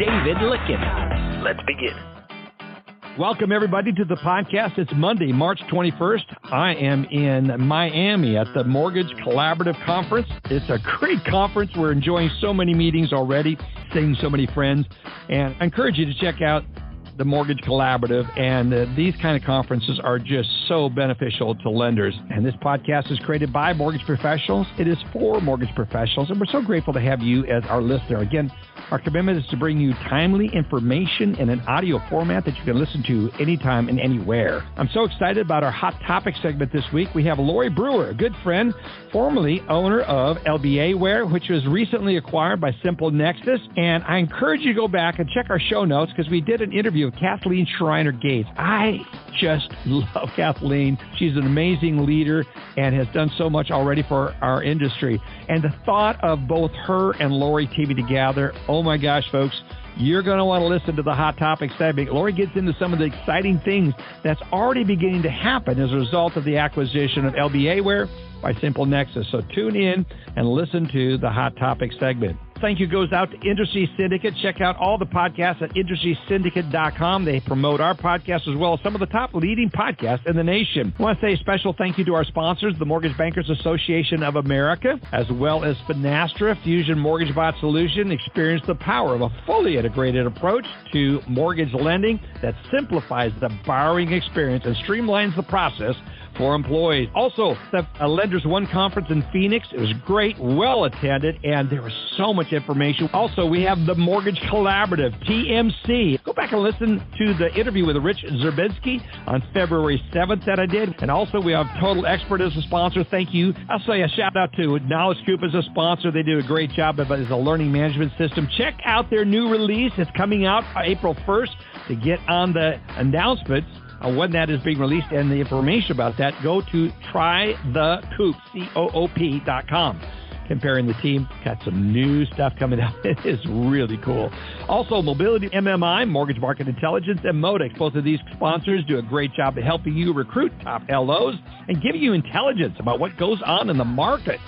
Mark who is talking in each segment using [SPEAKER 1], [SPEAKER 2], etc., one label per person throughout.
[SPEAKER 1] David Lykken.
[SPEAKER 2] Let's begin.
[SPEAKER 3] Welcome, everybody, to the podcast. It's Monday, March 21st. I am in Miami at the Mortgage Collaborative Conference. It's a great conference. We're enjoying so many meetings already, seeing so many friends, and I encourage you to check out the Mortgage Collaborative. And uh, these kind of conferences are just so beneficial to lenders. And this podcast is created by mortgage professionals. It is for mortgage professionals. And we're so grateful to have you as our listener. Again, our commitment is to bring you timely information in an audio format that you can listen to anytime and anywhere. I'm so excited about our Hot Topic segment this week. We have Lori Brewer, a good friend, formerly owner of LBA Ware, which was recently acquired by Simple Nexus. And I encourage you to go back and check our show notes because we did an interview with Kathleen Schreiner Gates. I just love Kathleen. She's an amazing leader and has done so much already for our industry. And the thought of both her and Lori teaming together, oh my gosh, folks, you're going to want to listen to the Hot Topic segment. Lori gets into some of the exciting things that's already beginning to happen as a result of the acquisition of LBA Ware by Simple Nexus. So tune in and listen to the Hot Topic segment. Thank you goes out to Industry Syndicate. Check out all the podcasts at industrysyndicate.com. They promote our podcast as well as some of the top leading podcasts in the nation. I want to say a special thank you to our sponsors, the Mortgage Bankers Association of America, as well as Finastra Fusion Mortgage Bot Solution. Experience the power of a fully integrated approach to mortgage lending that simplifies the borrowing experience and streamlines the process for employees. Also, the uh, Lenders One conference in Phoenix. It was great, well attended, and there was so much information. Also, we have the Mortgage Collaborative, TMC. Go back and listen to the interview with Rich Swerbinsky on February 7th that I did. And also, we have Total Expert as a sponsor. Thank you. I'll say a shout out to Knowledge Coop as a sponsor. They do a great job as a learning management system. Check out their new release. It's coming out April 1st to get on the announcements uh, when that is being released and the information about that, go to trythecoop, C-O-O-P dot com. Comparing the team, got some new stuff coming out. It is really cool. Also, Mobility MMI, Mortgage Market Intelligence, and Modex. Both of these sponsors do a great job of helping you recruit top LOs and giving you intelligence about what goes on in the market.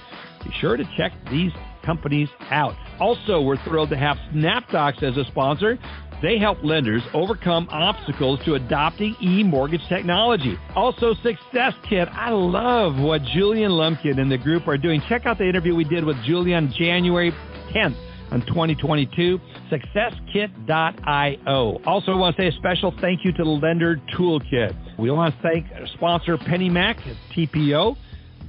[SPEAKER 3] Be sure to check these companies out. Also, we're thrilled to have SnapDocs as a sponsor. They help lenders overcome obstacles to adopting e-mortgage technology. Also, Success Kit. I love what Julian Lumpkin and the group are doing. Check out the interview we did with Julian January 10th on 2022, successkit.io. Also, I want to say a special thank you to the Lender Toolkit. We want to thank sponsor PennyMac, TPO.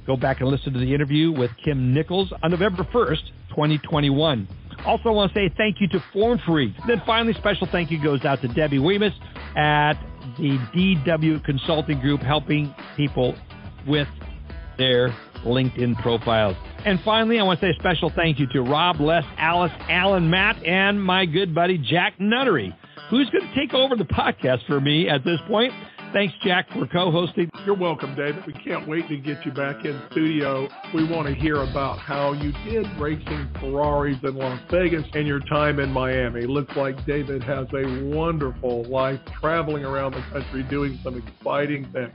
[SPEAKER 3] Go back and listen to the interview with Kim Nichols on November 1st, 2021. Also, I want to say thank you to Form. Then finally, special thank you goes out to Debbie Wemyss at the DW Consulting Group, helping people with their LinkedIn profiles. And finally, I want to say a special thank you to Rob, Les, Alice, Alan, Matt, and my good buddy Jack Nunnery, who's going to take over the podcast for me at this point. Thanks, Jack, for co hosting.
[SPEAKER 4] You're welcome, David. We can't wait to get you back in studio. We want to hear about how you did racing Ferraris in Las Vegas and your time in Miami. Looks like David has a wonderful life traveling around the country doing some exciting things.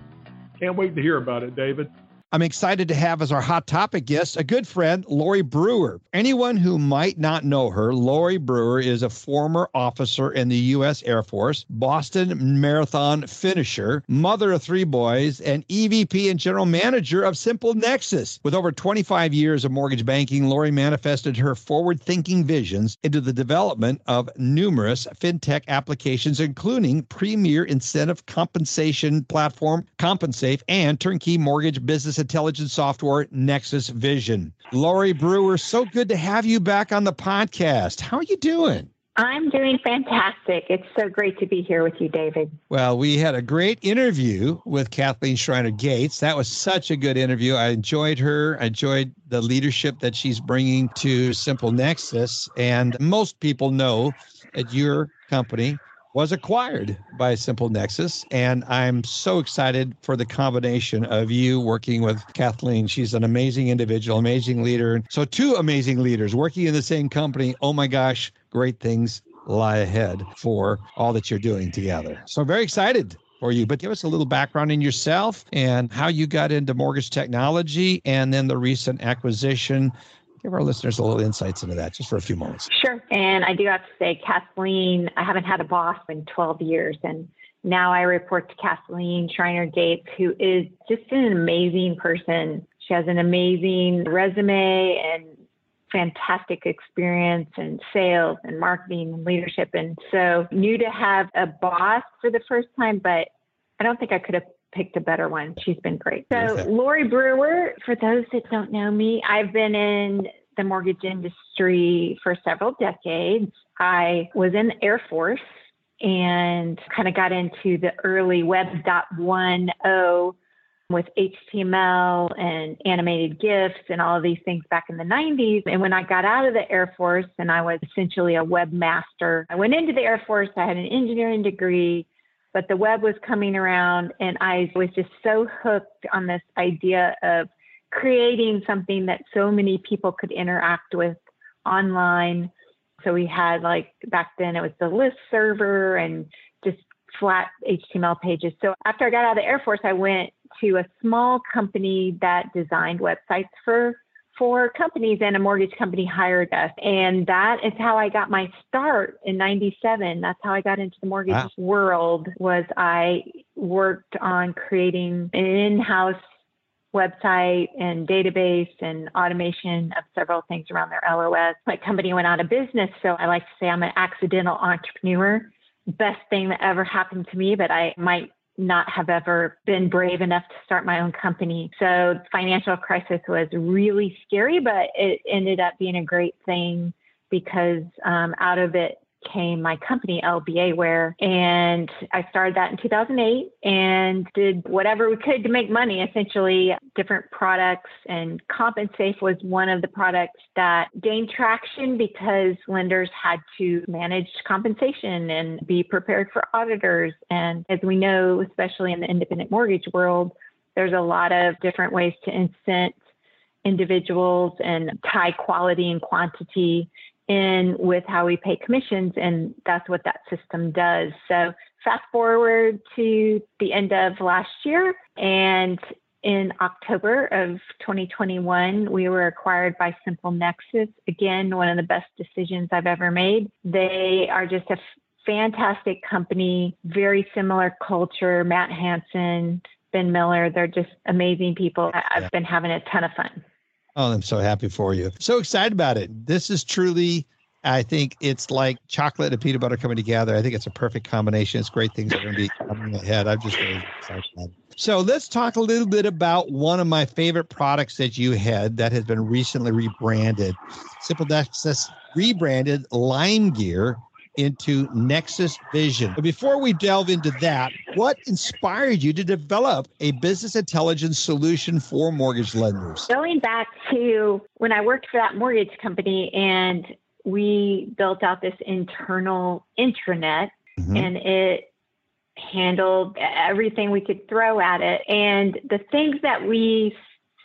[SPEAKER 4] Can't wait to hear about it, David.
[SPEAKER 3] I'm excited to have as our hot topic guest a good friend, Lori Brewer. Anyone who might not know her, Lori Brewer is a former officer in the U.S. Air Force, Boston Marathon finisher, mother of three boys, and EVP and general manager of Simple Nexus. With over 25 years of mortgage banking, Lori manifested her forward thinking visions into the development of numerous fintech applications, including premier incentive compensation platform, CompenSafe, and turnkey mortgage business intelligence software, Nexus Vision. Lori Brewer, so good to have you back on the podcast. How are you doing?
[SPEAKER 5] I'm doing fantastic. It's so great to be here with you, David.
[SPEAKER 3] Well, we had a great interview with Kathleen Schreiner Gates. That was such a good interview. I enjoyed her. I enjoyed the leadership that she's bringing to Simple Nexus. And most people know at your company,
[SPEAKER 6] was acquired by Simple Nexus. And I'm so excited for the combination of you working with Kathleen. She's an amazing individual, amazing leader. So, two amazing leaders working in the same company. Oh my gosh, great things lie ahead for all that you're doing together. So, very excited for you. But give us a little background in yourself and how you got into mortgage technology and then the recent acquisition give our listeners a little insights into that just for a few moments.
[SPEAKER 5] Sure. And I do have to say, Kathleen, I haven't had a boss in 12 years. And now I report to Kathleen Schreiner Gates, who is just an amazing person. She has an amazing resume and fantastic experience in sales and marketing and leadership. And so new to have a boss for the first time, but I don't think I could have picked a better one. She's been great. So, Lori Brewer, for those that don't know me, I've been in the mortgage industry for several decades. I was in the Air Force and kind of got into the early Web 1.0 with HTML and animated GIFs and all of these things back in the 90s. And when I got out of the Air Force and I was essentially a webmaster, I went into the Air Force, I had an engineering degree but the web was coming around and I was just so hooked on this idea of creating something that so many people could interact with online. So we had like back then it was the list server and just flat HTML pages. So after I got out of the Air Force, I went to a small company that designed websites for for companies and a mortgage company hired us. And that is how I got my start in 97. That's how I got into the mortgage wow. world was I worked on creating an in-house website and database and automation of several things around their LOS. My company went out of business. So I like to say I'm an accidental entrepreneur. Best thing that ever happened to me, but I might not have ever been brave enough to start my own company. So financial crisis was really scary, but it ended up being a great thing because um, out of it came my company LBA Ware. And I started that in 2008 and did whatever we could to make money essentially. Different products and CompenSafe was one of the products that gained traction because lenders had to manage compensation and be prepared for auditors. And as we know especially in the independent mortgage world there's a lot of different ways to incent individuals and tie quality and quantity in with how we pay commissions, and that's what that system does. So, fast forward to the end of last year, and in October of 2021, we were acquired by Simple Nexus. Again, one of the best decisions I've ever made. They are just a fantastic company, very similar culture. Matt Hansen, Ben Miller, they're just amazing people. I've been having a ton of fun.
[SPEAKER 6] Oh, I'm so happy for you. So excited about it. This is truly, I think it's like chocolate and peanut butter coming together. I think it's a perfect combination. It's great things are going to be coming ahead. I'm just really excited. So let's talk a little bit about one of my favorite products that you had that has been recently rebranded. Simple Nexus rebranded Lime Gear into Nexus Vision. But before we delve into that, what inspired you to develop a business intelligence solution for mortgage lenders?
[SPEAKER 5] Going back to when I worked for that mortgage company and we built out this internal intranet mm-hmm. and it handled everything we could throw at it. And the things that we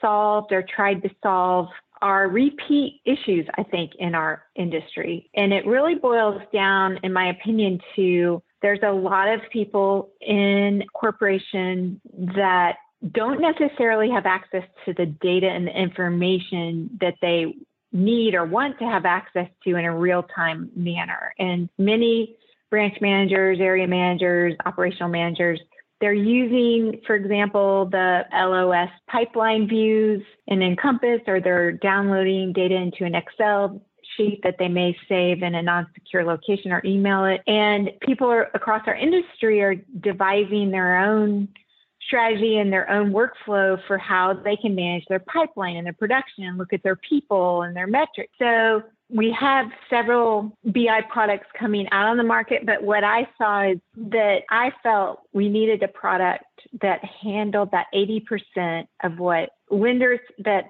[SPEAKER 5] solved or tried to solve are repeat issues, I think, in our industry. And it really boils down, in my opinion, to there's a lot of people in corporation that don't necessarily have access to the data and the information that they need or want to have access to in a real time manner. And many branch managers, area managers, operational managers they're using, for example, the LOS pipeline views in Encompass, or they're downloading data into an Excel sheet that they may save in a non-secure location or email it. And people are, across our industry are devising their own strategy and their own workflow for how they can manage their pipeline and their production and look at their people and their metrics. So we have several BI products coming out on the market, but what I saw is that I felt we needed a product that handled that 80% of what lenders that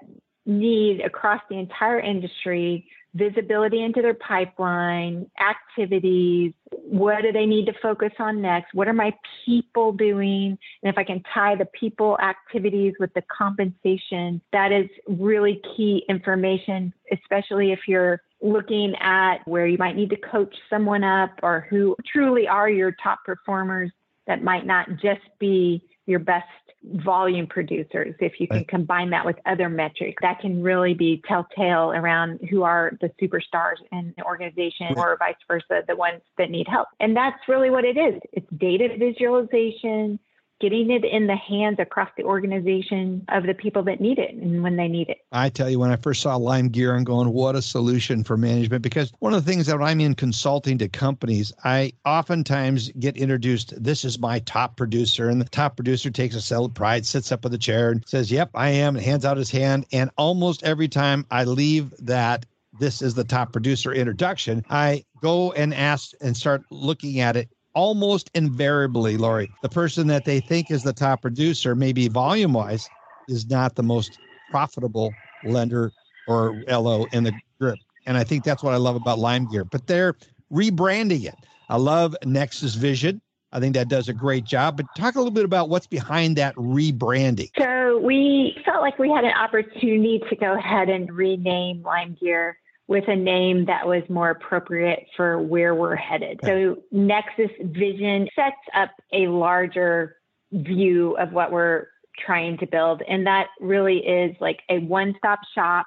[SPEAKER 5] need across the entire industry visibility into their pipeline, activities, what do they need to focus on next? What are my people doing? And if I can tie the people activities with the compensation, that is really key information, especially if you're looking at where you might need to coach someone up or who truly are your top performers that might not just be your best volume producers. If you can right. combine that with other metrics, that can really be telltale around who are the superstars in the organization right. or vice versa, the ones that need help. And that's really what it is. It's data visualization, getting it in the hands across the organization of the people that need it and when they need it.
[SPEAKER 6] I tell you, when I first saw Lime Gear, I'm going, what a solution for management. Because one of the things that I'm in consulting to companies, I oftentimes get introduced, this is my top producer. And the top producer takes a cell of pride, sits up in the chair and says, yep, I am, and hands out his hand. And almost every time I leave that this is the top producer introduction, I go and ask and start looking at it almost invariably, Lori, the person that they think is the top producer, maybe volume wise, is not the most profitable lender or LO in the group. And I think that's what I love about Lime Gear. But they're rebranding it. I love Nexus Vision. I think that does a great job. But talk a little bit about what's behind that rebranding.
[SPEAKER 5] So we felt like we had an opportunity to go ahead and rename Lime Gear with a name that was more appropriate for where we're headed. So Nexus Vision sets up a larger view of what we're trying to build. And that really is like a one stop shop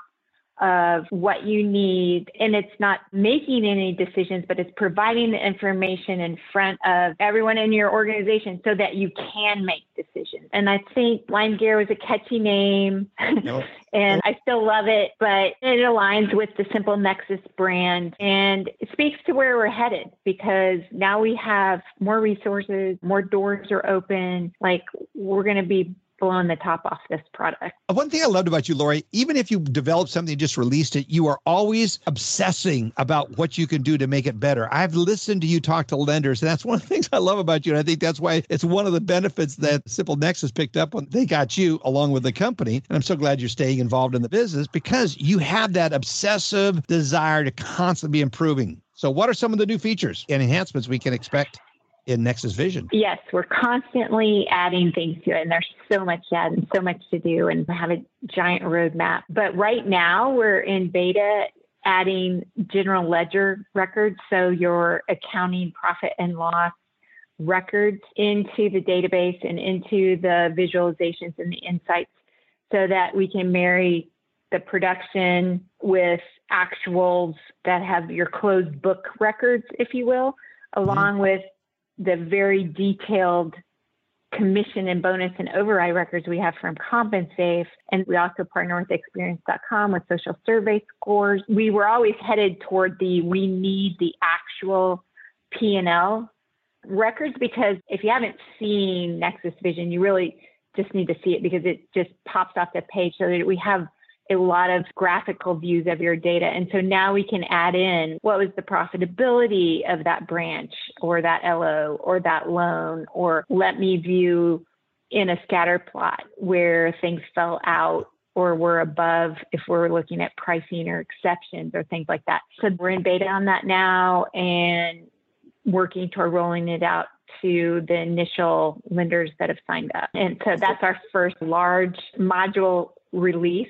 [SPEAKER 5] of what you need. And it's not making any decisions, but it's providing the information in front of everyone in your organization so that you can make decisions. And I think Lime Gear was a catchy name nope. and I still love it, but it aligns with the Simple Nexus brand and it speaks to where we're headed because now we have more resources, more doors are open. Like we're going to be blown the top off this product.
[SPEAKER 6] Uh, one thing I loved about you, Lori, even if you developed something and just released it, you are always obsessing about what you can do to make it better. I've listened to you talk to lenders, and that's one of the things I love about you. And I think that's why it's one of the benefits that Simple Nexus picked up when they got you along with the company. And I'm so glad you're staying involved in the business because you have that obsessive desire to constantly be improving. So, what are some of the new features and enhancements we can expect in Nexus Vision.
[SPEAKER 5] Yes, we're constantly adding things to it, and there's so much yet and so much to do, and we have a giant roadmap. But right now, we're in beta adding general ledger records, so your accounting profit and loss records into the database and into the visualizations and the insights so that we can marry the production with actuals that have your closed book records, if you will, along mm-hmm. with the very detailed commission and bonus and override records we have from CompenSafe. And we also partner with experience.com with social survey scores. We were always headed toward the we need the actual P&L records because if you haven't seen Nexus Vision, you really just need to see it because it just pops off the page so that we have a lot of graphical views of your data. And so now we can add in what was the profitability of that branch or that LO or that loan, or let me view in a scatter plot where things fell out or were above if we're looking at pricing or exceptions or things like that. So we're in beta on that now and working toward rolling it out to the initial lenders that have signed up. And so that's our first large module release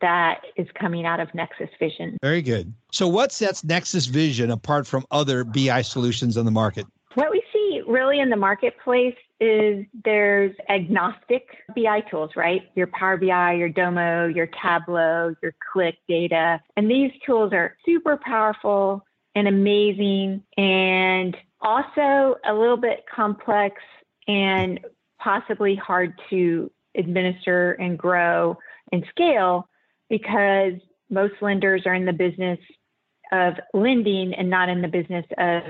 [SPEAKER 5] that is coming out of Nexus Vision.
[SPEAKER 6] Very good. So, what sets Nexus Vision apart from other BI solutions on the market?
[SPEAKER 5] What we see really in the marketplace is there's agnostic BI tools, right? Your Power BI, your Domo, your Tableau, your Qlik data. And these tools are super powerful and amazing and also a little bit complex and possibly hard to administer and grow and scale because most lenders are in the business of lending and not in the business of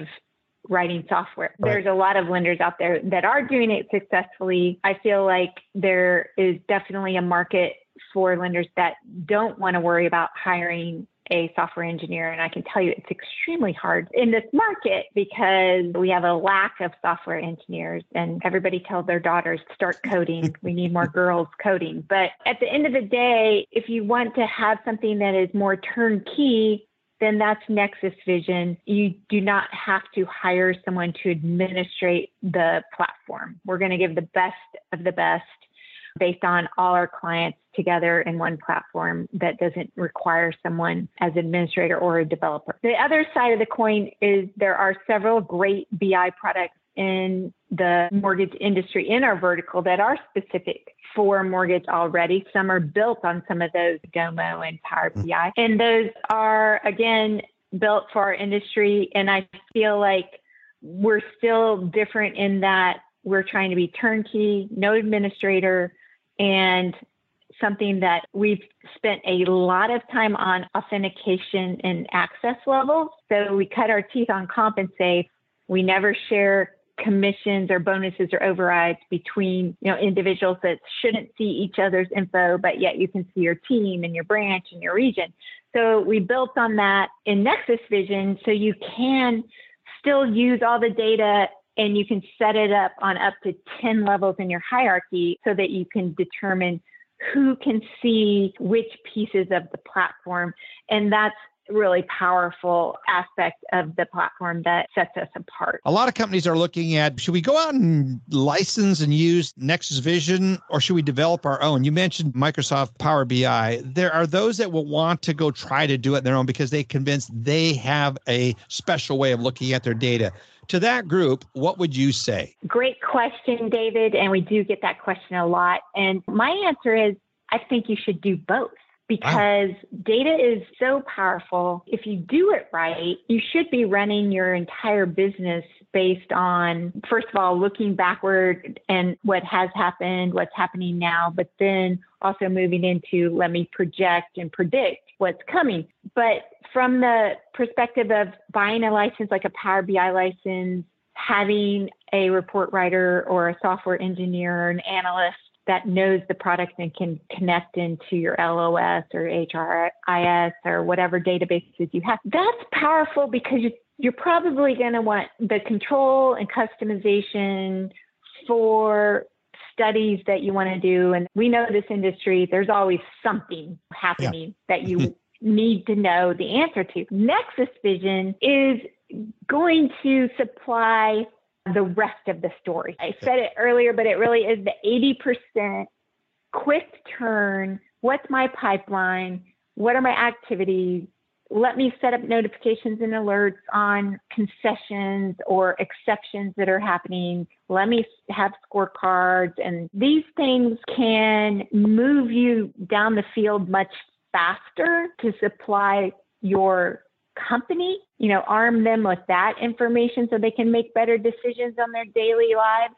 [SPEAKER 5] writing software. Right. There's a lot of lenders out there that are doing it successfully. I feel like there is definitely a market for lenders that don't want to worry about hiring a software engineer. And I can tell you it's extremely hard in this market because we have a lack of software engineers and everybody tells their daughters start coding. we need more girls coding. But at the end of the day, if you want to have something that is more turnkey, then that's Nexus Vision. You do not have to hire someone to administrate the platform. We're going to give the best of the best based on all our clients together in one platform that doesn't require someone as administrator or a developer. The other side of the coin is there are several great BI products in the mortgage industry in our vertical that are specific for mortgage already. Some are built on some of those Domo and Power hmm. BI. And those are, again, built for our industry. And I feel like we're still different in that we're trying to be turnkey, no administrator, and something that we've spent a lot of time on authentication and access levels. So we cut our teeth on comp and we never share commissions or bonuses or overrides between you know individuals that shouldn't see each other's info but yet you can see your team and your branch and your region so we built on that in nexus vision so you can still use all the data and you can set it up on up to 10 levels in your hierarchy so that you can determine who can see which pieces of the platform. And that's really powerful aspect of the platform that sets us apart.
[SPEAKER 6] A lot of companies are looking at should we go out and license and use Nexus Vision or should we develop our own? You mentioned Microsoft Power BI. There are those that will want to go try to do it their own because they convinced they have a special way of looking at their data. To that group, what would you say?
[SPEAKER 5] Great question, David. And we do get that question a lot. And my answer is I think you should do both because wow. data is so powerful. If you do it right, you should be running your entire business based on, first of all, looking backward and what has happened, what's happening now, but then also moving into let me project and predict what's coming. But from the perspective of buying a license like a Power BI license, having a report writer or a software engineer or an analyst that knows the product and can connect into your LOS or HRIS or whatever databases you have. That's powerful because you're probably going to want the control and customization for studies that you want to do. And we know this industry, there's always something happening yeah. that you need to know the answer to. Nexus Vision is going to supply the rest of the story. I said it earlier, but it really is the 80% quick turn. What's my pipeline? What are my activities? Let me set up notifications and alerts on concessions or exceptions that are happening. Let me have scorecards. And these things can move you down the field much faster to supply your company, you know, arm them with that information so they can make better decisions on their daily lives.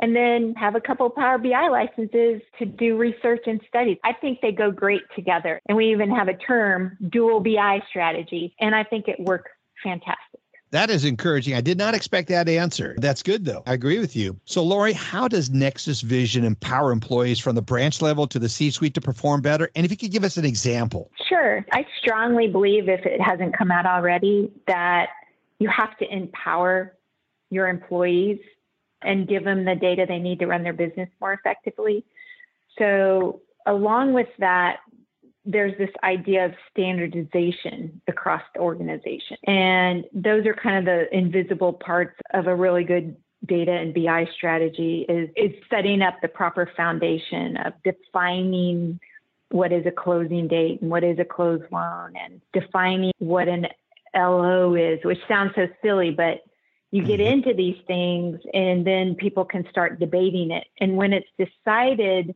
[SPEAKER 5] And then have a couple Power BI licenses to do research and studies. I think they go great together. And we even have a term, dual BI strategy. And I think it works fantastic.
[SPEAKER 6] That is encouraging. I did not expect that answer. That's good, though. I agree with you. So, Lori, how does Nexus Vision empower employees from the branch level to the C suite to perform better? And if you could give us an example.
[SPEAKER 5] Sure. I strongly believe, if it hasn't come out already, that you have to empower your employees and give them the data they need to run their business more effectively. So, along with that, there's this idea of standardization across the organization. And those are kind of the invisible parts of a really good data and BI strategy is, is setting up the proper foundation of defining what is a closing date and what is a closed loan and defining what an LO is, which sounds so silly, but you get mm-hmm. into these things and then people can start debating it. And when it's decided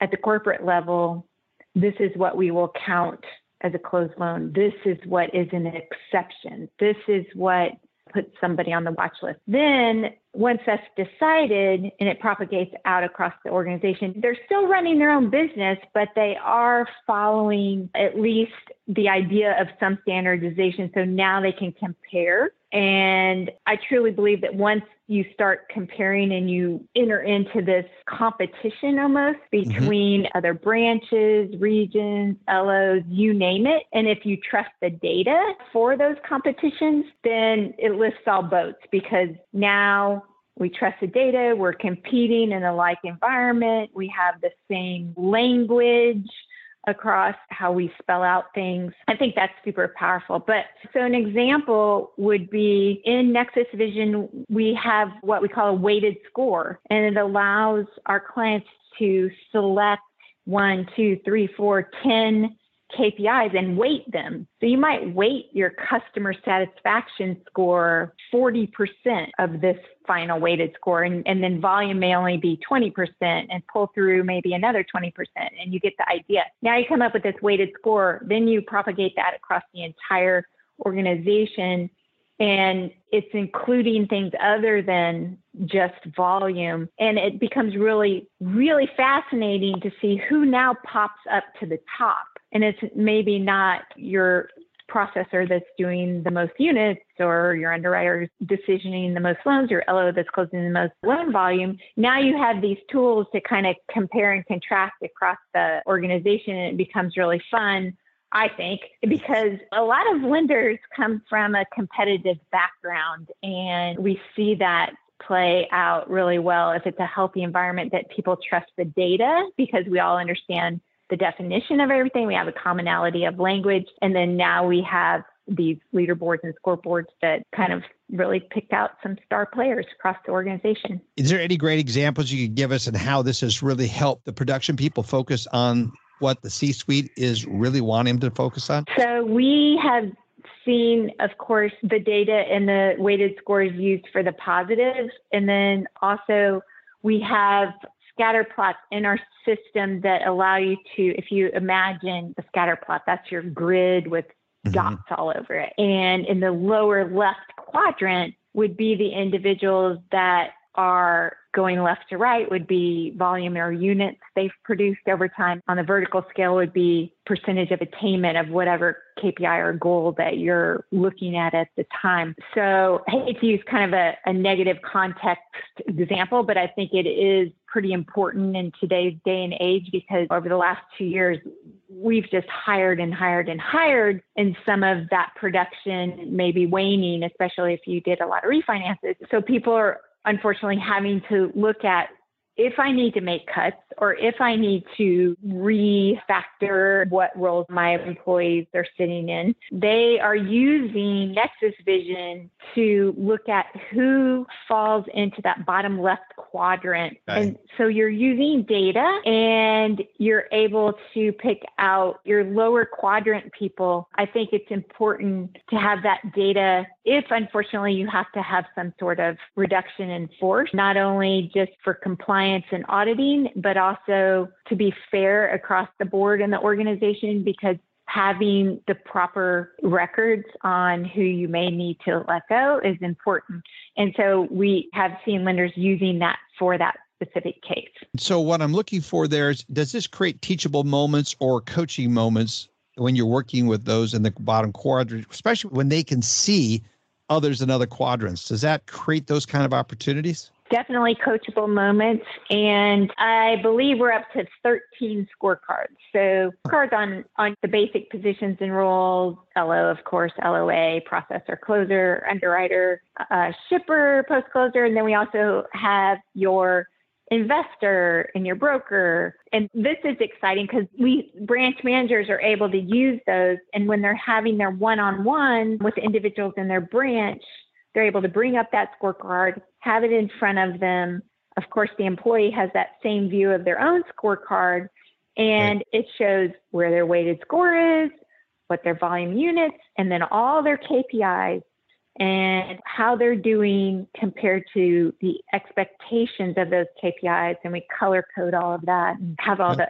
[SPEAKER 5] at the corporate level, this is what we will count as a closed loan. This is what is an exception. This is what puts somebody on the watch list. Then, once that's decided and it propagates out across the organization, they're still running their own business, but they are following at least the idea of some standardization. So now they can compare And I truly believe that once you start comparing and you enter into this competition almost mm-hmm. between mm-hmm. other branches, regions, LOs, you name it. And if you trust the data for those competitions, then it lifts all boats because now we trust the data, we're competing in a like environment, we have the same language across how we spell out things. I think that's super powerful. But so an example would be in Nexus Vision, we have what we call a weighted score, and it allows our clients to select one, two, three, four, ten KPIs and weight them. So you might weight your customer satisfaction score 40% of this final weighted score, and, and then volume may only be 20% and pull through maybe another 20%, and you get the idea. Now you come up with this weighted score, then you propagate that across the entire organization and it's including things other than just volume. And it becomes really, really fascinating to see who now pops up to the top. And it's maybe not your processor that's doing the most units or your underwriter decisioning the most loans, your LO that's closing the most loan volume. Now you have these tools to kind of compare and contrast across the organization and it becomes really fun I think, because a lot of lenders come from a competitive background, and we see that play out really well if it's a healthy environment that people trust the data because we all understand the definition of everything. We have a commonality of language. And then now we have these leaderboards and scoreboards that kind of really picked out some star players across the organization.
[SPEAKER 6] Is there any great examples you could give us and how this has really helped the production people focus on what the C suite is really wanting to focus on?
[SPEAKER 5] So we have seen, of course, the data and the weighted scores used for the positives. And then also we have scatter plots in our system that allow you to, if you imagine the scatter plot, that's your grid with mm-hmm. dots all over it. And in the lower left quadrant would be the individuals that are going left to right would be volume or units they've produced over time. On the vertical scale would be percentage of attainment of whatever KPI or goal that you're looking at at the time. So I hate to use kind of a, a negative context example, but I think it is pretty important in today's day and age because over the last two years, we've just hired and hired and hired, and some of that production may be waning, especially if you did a lot of refinances. So people are unfortunately having to look at if I need to make cuts or if I need to refactor what roles my employees are sitting in, they are using Nexus Vision to look at who falls into that bottom left quadrant. Okay. And so you're using data and you're able to pick out your lower quadrant people. I think it's important to have that data if unfortunately you have to have some sort of reduction in force, not only just for compliance and auditing, but also to be fair across the board in the organization because having the proper records on who you may need to let go is important. And so we have seen lenders using that for that specific case.
[SPEAKER 6] So what I'm looking for there is does this create teachable moments or coaching moments when you're working with those in the bottom quadrant, especially when they can see others in other quadrants? Does that create those kind of opportunities?
[SPEAKER 5] Definitely coachable moments. And I believe we're up to 13 scorecards. So cards on, on the basic positions and roles, LO, of course, LOA, processor, closer, underwriter, uh, shipper, post closer. And then we also have your investor and your broker. And this is exciting because we branch managers are able to use those. And when they're having their one on one with individuals in their branch, they're able to bring up that scorecard, have it in front of them. Of course, the employee has that same view of their own scorecard, and right. it shows where their weighted score is, what their volume units, and then all their KPIs and how they're doing compared to the expectations of those KPIs. And we color code all of that and have all the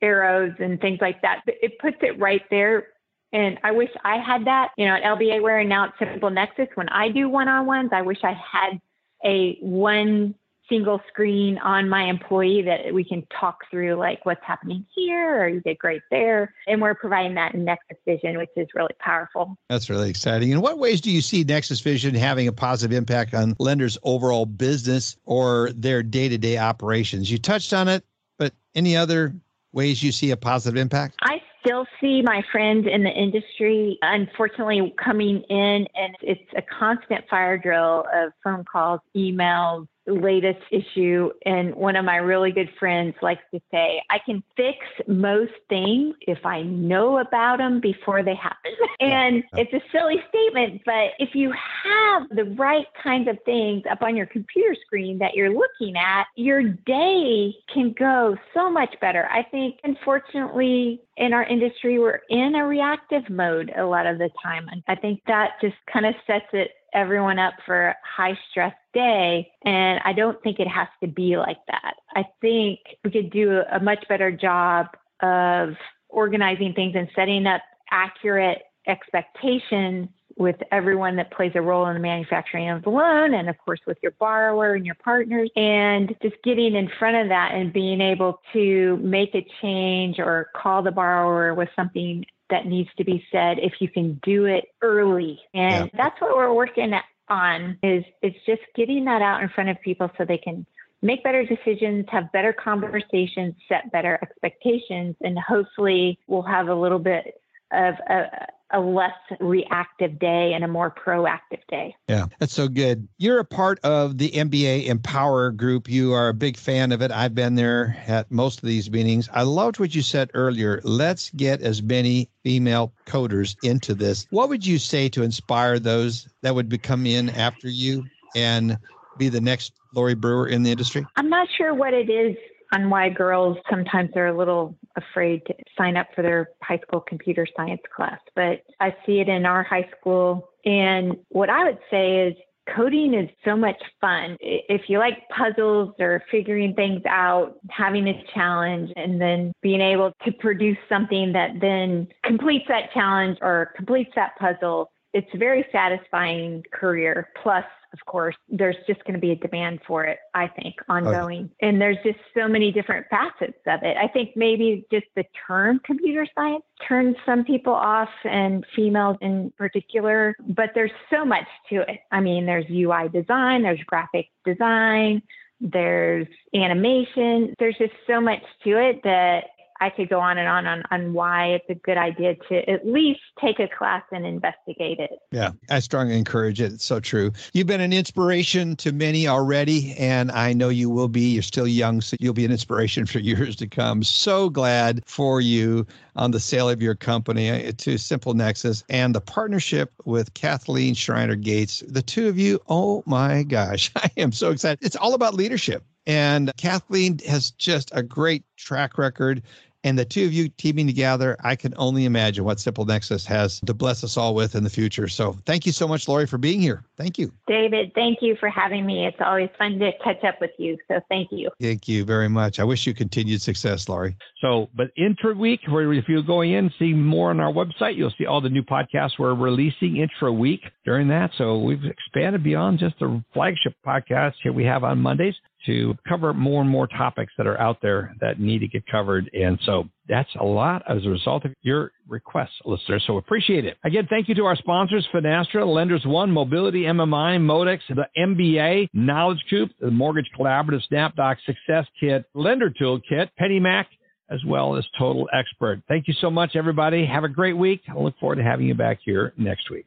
[SPEAKER 5] arrows and things like that. But it puts it right there and I wish I had that, you know, at LBA Ware now it's Simple Nexus. When I do one on ones, I wish I had a one single screen on my employee that we can talk through like what's happening here or you did great there. And we're providing that in Nexus Vision, which is really powerful.
[SPEAKER 6] That's really exciting. In what ways do you see Nexus Vision having a positive impact on lenders' overall business or their day to day operations? You touched on it, but any other ways you see a positive impact?
[SPEAKER 5] I still see my friends in the industry, unfortunately, coming in, and it's a constant fire drill of phone calls, emails, latest issue. And one of my really good friends likes to say, I can fix most things if I know about them before they happen. and it's a silly statement, but if you have the right kinds of things up on your computer screen that you're looking at, your day can go so much better. I think, unfortunately, in our industry, we're in a reactive mode a lot of the time. And I think that just kind of sets it everyone up for high stress day. And I don't think it has to be like that. I think we could do a much better job of organizing things and setting up accurate expectations with everyone that plays a role in the manufacturing of the loan and of course with your borrower and your partners and just getting in front of that and being able to make a change or call the borrower with something that needs to be said if you can do it early. And yeah. that's what we're working on is is just getting that out in front of people so they can make better decisions, have better conversations, set better expectations, and hopefully we'll have a little bit of a, a less reactive day and a more proactive day.
[SPEAKER 6] Yeah, that's so good. You're a part of the MBA Empower group. You are a big fan of it. I've been there at most of these meetings. I loved what you said earlier. Let's get as many female coders into this. What would you say to inspire those that would become in after you and be the next Lori Brewer in the industry?
[SPEAKER 5] I'm not sure what it is on why girls sometimes are a little afraid to sign up for their high school computer science class, but I see it in our high school. And what I would say is coding is so much fun. If you like puzzles or figuring things out, having a challenge, and then being able to produce something that then completes that challenge or completes that puzzle, it's a very satisfying career. Plus, of course, there's just going to be a demand for it, I think, oh, ongoing. Okay. And there's just so many different facets of it. I think maybe just the term computer science turns some people off and females in particular, but there's so much to it. I mean, there's UI design, there's graphic design, there's animation. There's just so much to it that I could go on and on, on on why it's a good idea to at least take a class and investigate it.
[SPEAKER 6] Yeah, I strongly encourage it. It's so true. You've been an inspiration to many already, and I know you will be. You're still young, so you'll be an inspiration for years to come. So glad for you on the sale of your company uh, to Simple Nexus and the partnership with Kathleen Schreiner Gates. The two of you, oh my gosh, I am so excited. It's all about leadership. And Kathleen has just a great track record and the two of you teaming together, I can only imagine what Simple Nexus has to bless us all with in the future. So thank you so much, Lori, for being here. Thank you.
[SPEAKER 5] David, thank you for having me. It's always fun to catch up with you. So thank you.
[SPEAKER 6] Thank you very much. I wish you continued success, Lori.
[SPEAKER 3] So, but intra week, where if you go in, see more on our website, you'll see all the new podcasts we're releasing intra week during that. So we've expanded beyond just the flagship podcast here we have on Mondays to cover more and more topics that are out there that need to get covered. And so that's a lot as a result of your requests, listeners. So appreciate it. Again, thank you to our sponsors, Finastra, Lenders One, Mobility, MMI, Modex, the MBA, Knowledge Coop, the Mortgage Collaborative, SnapDoc Success Kit, Lender Toolkit, PennyMac, as well as Total Expert. Thank you so much, everybody. Have a great week. I look forward to having you back here next week.